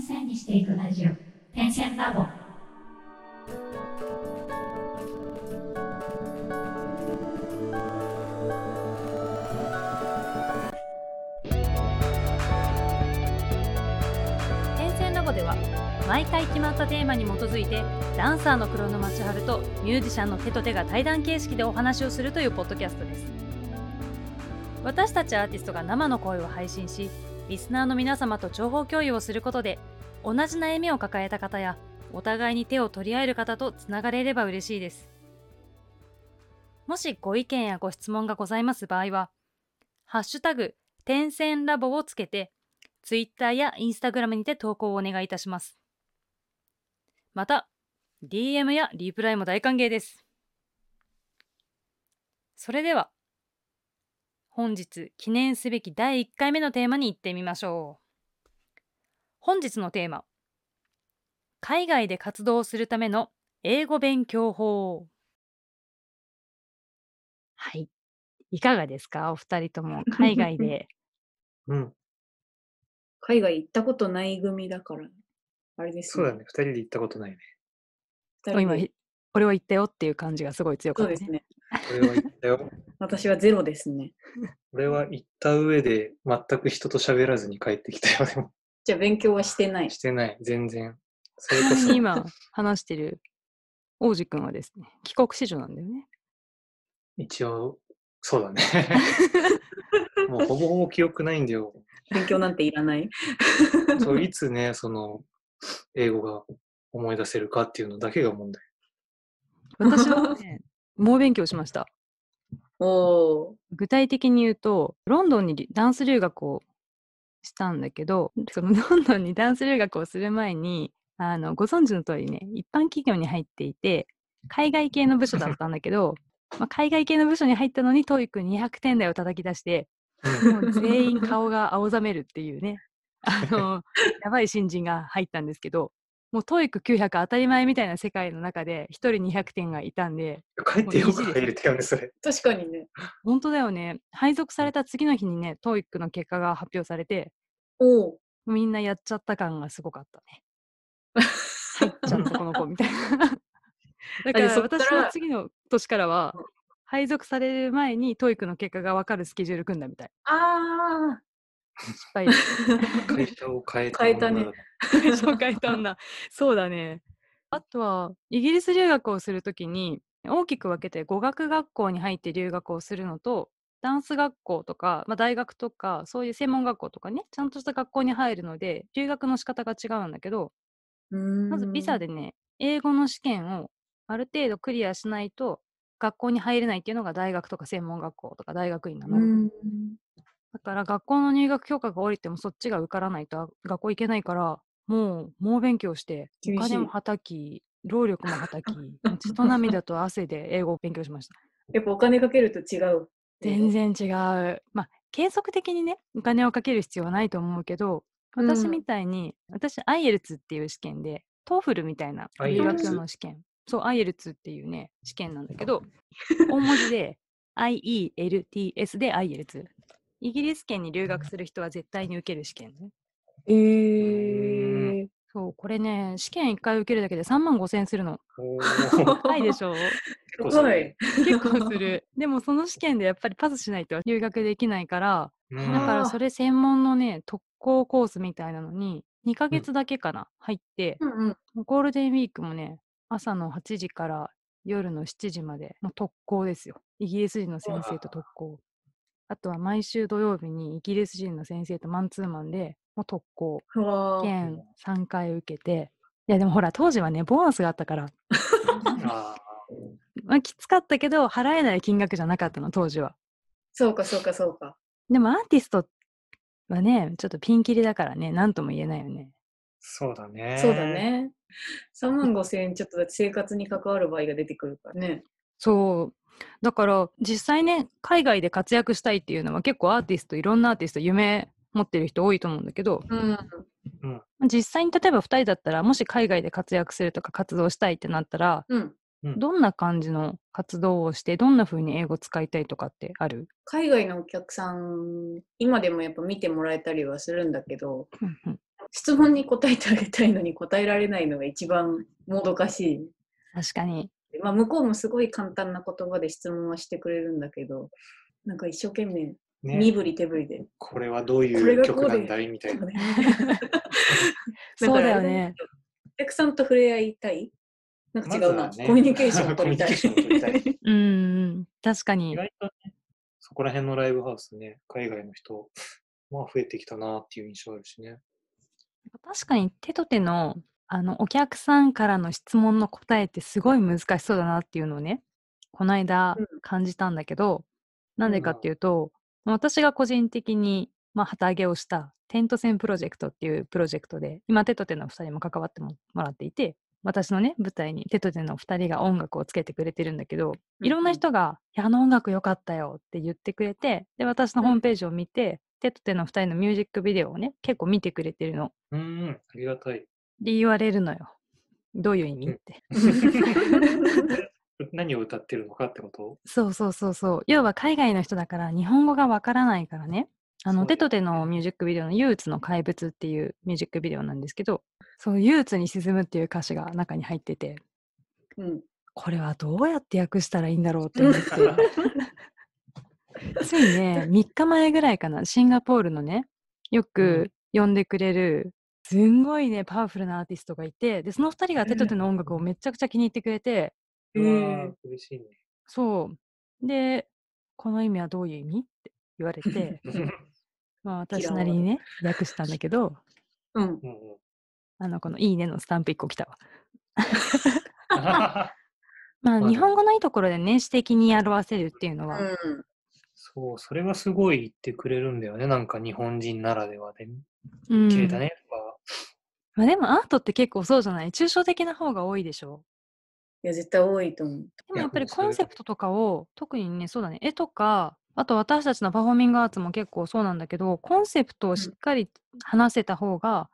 線にしていくラジオ。点線ラボ。点線ラボでは毎回決まったテーマに基づいてダンサーの黒沼千春とミュージシャンの手と手が対談形式でお話をするというポッドキャストです。私たちアーティストが生の声を配信しリスナーの皆様と情報共有をすることで同じ悩みを抱えた方やお互いに手を取り合える方とつながれれば嬉しいです。もしご意見やご質問がございます場合は「ハッシュタグ点線ラボ」をつけて Twitter や Instagram にて投稿をお願いいたします。また DM やリプライも大歓迎です。それでは本日記念すべき第1回目のテーマに行ってみましょう。本日のテーマ海外で活動するための英語勉強法はいいかがですか？お二人とも 海外でうん、海外行ったことない組だから、あれですそうだね。二人で行ったことないね。二人で今ひ俺は言ったよっていう感じがすごい強かったねそうですね。俺は行ったよ。私はゼロですね。俺は行った上で全く人と喋らずに帰ってきたよ。でも、じゃあ勉強はしてない。してない。全然。それこそ、今話してる王子くんはですね帰国子女なんだよね一応、そうだね。もうほぼほぼ記憶ないんだよ。勉強なんていらない？そういつね、その、英語が思い出せるかっていうのだけが問題。私はね 猛勉強しましたおー。具体的に言うとロンドンにダンス留学をしたんだけどそのロンドンにダンス留学をする前にあのご存知の通りね一般企業に入っていて海外系の部署だったんだけど まあ海外系の部署に入ったのに TOEIC200 点台を叩き出してもう全員顔が青ざめるっていうねあのやばい新人が入ったんですけどもう TOEIC900 当たり前みたいな世界の中で1人200点がいたんで帰ってよく入れてよね、それ。確かにね。本当だよね。配属された次の日にね TOEIC の結果が発表されておー。みんなやっちゃった感がすごかったね。入っちゃったこの子みたいな。だから私は次の年からは配属される前に TOEIC の結果が分かるスケジュール組んだみたい。あ失敗です会社を変えた変えたね女だ紹介したんだ。そうだね。あとは、イギリス留学をするときに、大きく分けて語学学校に入って留学をするのと、ダンス学校とか、まあ、大学とか、そういう専門学校とかね、ちゃんとした学校に入るので、留学の仕方が違うんだけど、まずビザでね、英語の試験をある程度クリアしないと、学校に入れないっていうのが大学とか専門学校とか大学院なの。だから学校の入学許可が下りてもそっちが受からないとあ学校行けないからもう猛勉強してお金もはたき労力もはたき 血と涙と汗で英語を勉強しました。やっぱお金かけると違う。全然違う。まあ継続的にねお金をかける必要はないと思うけど私みたいに、私 IELTS っていう試験で TOEFL みたいな留学の試験。そう IELTS っていうね試験なんだけど 大文字で IELTS で IELTS イギリス圏に留学する人は絶対に受ける試験ね。えー。そう、これね、試験1回受けるだけで3万5千円するの。高いでしょ？結す構するごい。結構する。でもその試験でやっぱりパスしないと留学できないから、うんだからそれ専門のね、特攻コースみたいなのに2ヶ月だけかな、入って、うんうん。ゴールデンウィークもね、朝の8時から夜の7時までの特攻ですよ。イギリス人の先生と特攻。あとは毎週土曜日にイギリス人の先生とマンツーマンでもう特攻。うわー券3回受けて、いやでもほら当時はね、ボーナスがあったから、あ まあ、きつかったけど払えない金額じゃなかったの、当時は。そうかそうかそうか。でもアーティストはね、ちょっとピンキリだからね、なんとも言えないよね。そうだね。そうだ。ね。3万5千円ちょっとだって生活に関わる場合が出てくるからね。そう。だから実際ね、海外で活躍したいっていうのは結構アーティスト、いろんなアーティスト夢持ってる人多いと思うんだけど、うん。実際に例えば2人だったら、もし海外で活躍するとか活動したいってなったら、うん。どんな感じの活動をして、どんな風に英語使いたいとかってある？海外のお客さん、今でもやっぱ見てもらえたりはするんだけど、うんうん質問に答えてあげたいのに答えられないのが一番もどかしい。確かに。まあ、向こうもすごい簡単な言葉で質問はしてくれるんだけど、なんか一生懸命、身ね、振り手振りで。これはどうこいう曲なんだい？みたいな。そう だよね。お客さんと触れ合いたい？なんか違うな、ねコミュニケーションを取りたい。コミュニケーションを取りたい うんうん。確かに意。外とね、そこら辺のライブハウスね、海外の人、まあ増えてきたなっていう印象あるしね。確かに手と手のあのお客さんからの質問の答えってすごい難しそうだなっていうのをねこの間うん感じたんだけど、なんでかっていうと、私が個人的に、まあ、旗揚げをしたテント線プロジェクトっていうプロジェクトで今手と手の2人も関わってももらっていて私のね舞台に手と手の2人が音楽をつけてくれてるんだけどいろんな人が「いやあの音楽良かったよ」って言ってくれてで私のホームページを見て、手と手の2人のミュージックビデオをね結構見てくれてるの。うーん、ありがたい。で言われるのよ。どういう意味？って。何を歌ってるのかってこと？そうそうそうそう。要は海外の人だから日本語がわからないからね。あの、そうだよね手と手のミュージックビデオの憂鬱の怪物っていうミュージックビデオなんですけど、そう、憂鬱に沈むっていう歌詞が中に入ってて、うん、これはどうやって訳したらいいんだろうって思って。ついね、3日前ぐらいかな、シンガポールのね、よく呼んでくれる、すんごいね、パワフルなアーティストがいて、で、その2人が手と手の音楽をめちゃくちゃ気に入ってくれて、うわーえ嬉しいね。そう。で、この意味はどういう意味？って言われて、まあ私なりにね、訳したんだけど、うん、うんうんあの、このいいねのスタンプ1個来たわ。あ まあまあ日本語のいいところでね、詩的に表せるっていうのは、うん、そう、それがすごい言ってくれるんだよね。なんか日本人ならではで。うん綺麗だねとか。まあでもアートって結構そうじゃない？抽象的な方が多いでしょ？いや、絶対多いと思う。でもやっぱりコンセプトとかを特にねそうだね絵とかあと私たちのパフォーミングアーツも結構そうなんだけどコンセプトをしっかり話せた方が、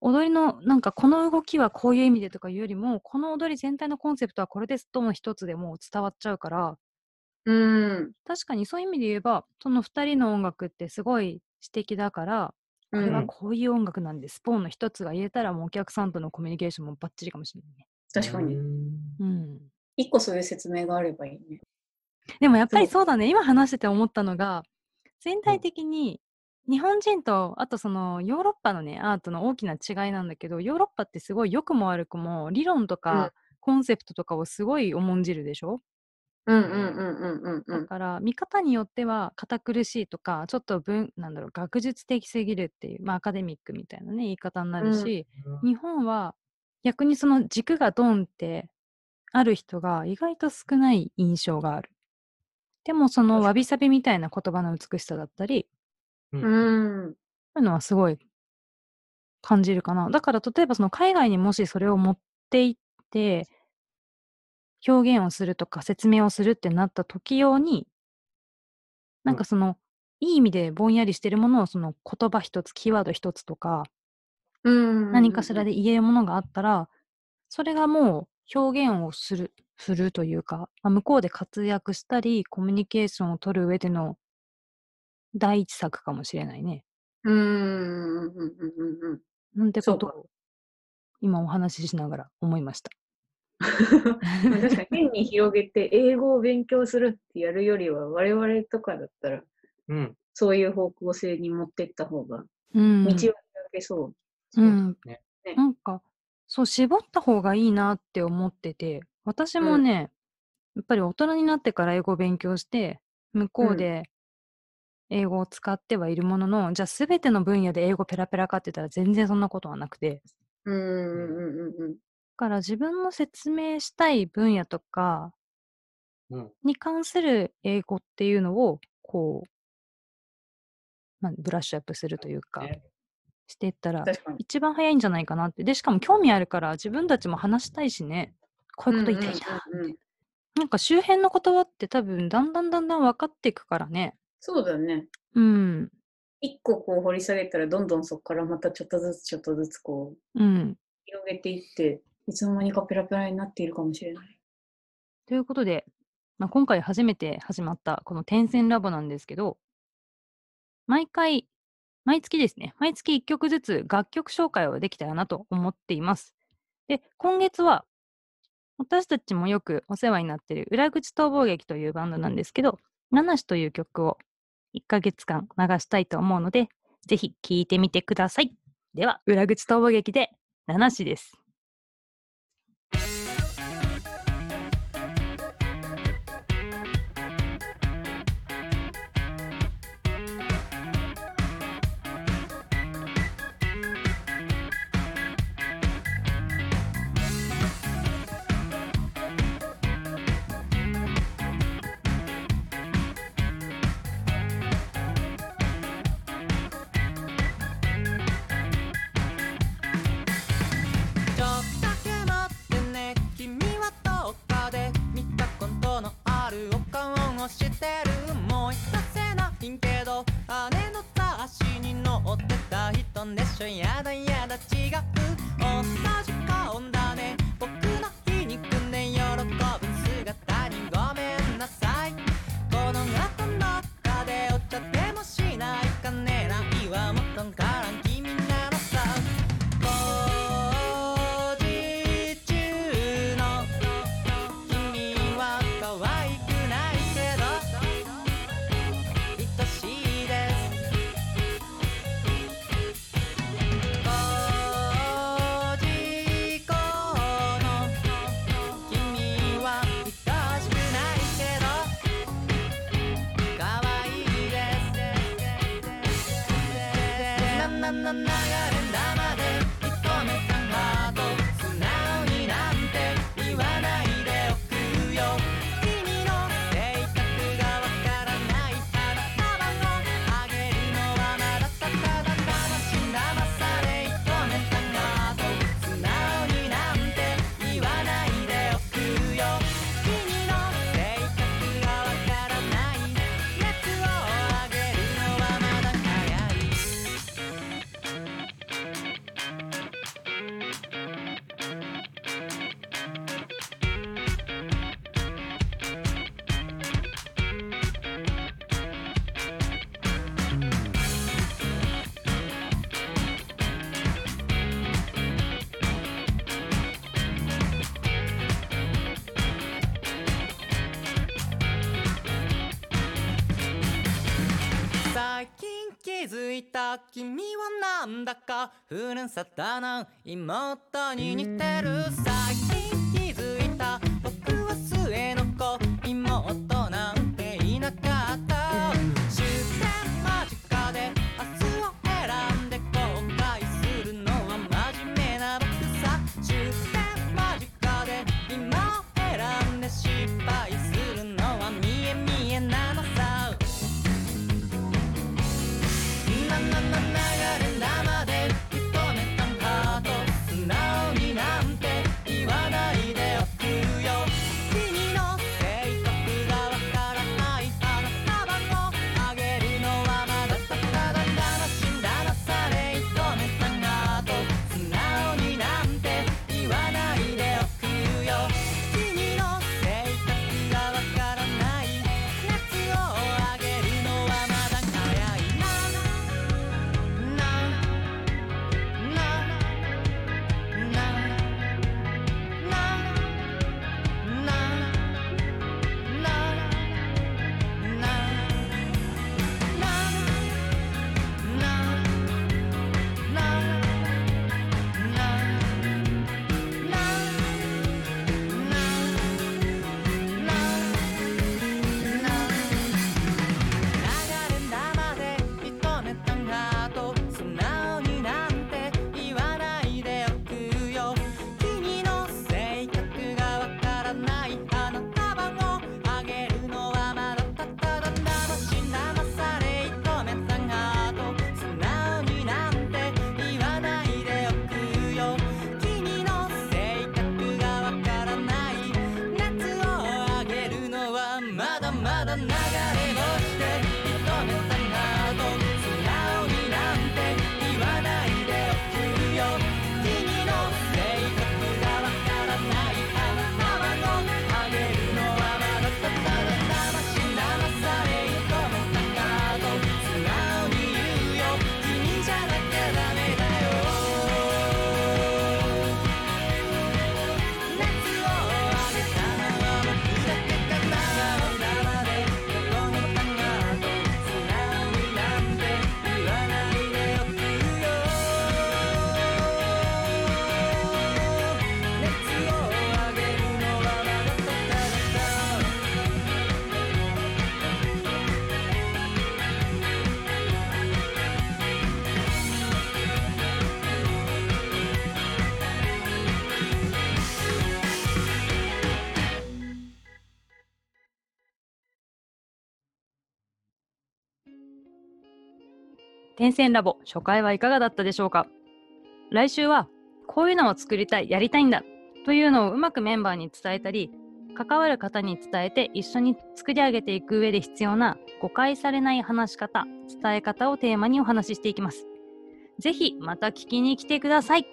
踊りのなんかこの動きはこういう意味でとかいうよりもこの踊り全体のコンセプトはこれですとの一つでもう伝わっちゃうから。うん、確かにそういう意味で言えばその2人の音楽ってすごい詩的だからこれはこういう音楽なんです、ポーンの一つが言えたらもうお客さんとのコミュニケーションもバッチリかもしれないね。確かに。うんうん一個そういう説明があればいいね。でもやっぱりそうだね今話してて思ったのが全体的に日本人とあとそのヨーロッパのねアートの大きな違いなんだけどヨーロッパってすごい良くも悪くも理論とうんかコンセプトとかをすごい重んじるでしょ、うんうんうんうんうんうだん。から見方によっては堅苦しいとかちょっと文なんだろう学術的すぎるっていう、まあ、アカデミックみたいなね言い方になるし、日本は逆にその軸がドンってある人が意外と少ない印象がある。でもその確かわびさびみたいな言葉の美しさだったり、うんうん。そういうのはすごい感じるかな。だから例えばその海外にもしそれを持っていって表現をするとか説明をするってなった時用になんかその、いい意味でぼんやりしてるものをその言葉一つキーワード一つとかうん。何かしらで言えるものがあったら、それがもう表現をする、するというか、まあ、向こうで活躍したり、コミュニケーションを取る上での第一策かもしれないね。うんうんうんうんうんうん。なんてことを今お話ししながら思いました。確かに変に広げて英語を勉強するってやるよりは我々とかだったらうん。そういう方向性に持ってった方がうん。道を開けそう。うん。ね。なんか、そう、絞った方がいいなって思ってて、私もね、やっぱり大人になってから英語を勉強して、向こううんで英語を使ってはいるものの、じゃあ全ての分野で英語ペラペラかって言ったら全然そんなことはなくて、うんうんうんうんうん。だから自分の説明したい分野とかうん。に関する英語っていうのを、こう、まあ、ブラッシュアップするというか、ねしていったら。一番早いんじゃないかなって。で、しかも興味あるから自分たちも話したいしね。こういうこと言いたいんだ。うんうんうんうんなんか周辺の言葉って多分だんだんだんだん分かっていくからね。そうだね。うん。一個こう掘り下げたらどんどんそこからまたちょっとずつちょっとずつこううん。広げていっていつの間にかペラペラになっているかもしれない。ということで、まあ、今回初めて始まったこの点線ラボなんですけど、毎回毎月ですね、毎月1曲ずつ楽曲紹介をできたらなと思っています。で、今月は、私たちもよくお世話になっている裏口逃亡劇というバンドなんですけど、七しという曲を1ヶ月間流したいと思うので、ぜひ聴いてみてください。では、裏口逃亡劇で七しです。君はなんだかふるさとの妹に似てるさ。点線ラボ初回はいかがだったでしょうか？来週はこういうのを作りたいやりたいんだというのをうまくメンバーに伝えたり関わる方に伝えて一緒に作り上げていく上で必要な誤解されない話し方伝え方をテーマにお話ししていきます。ぜひまた聞きに来てください。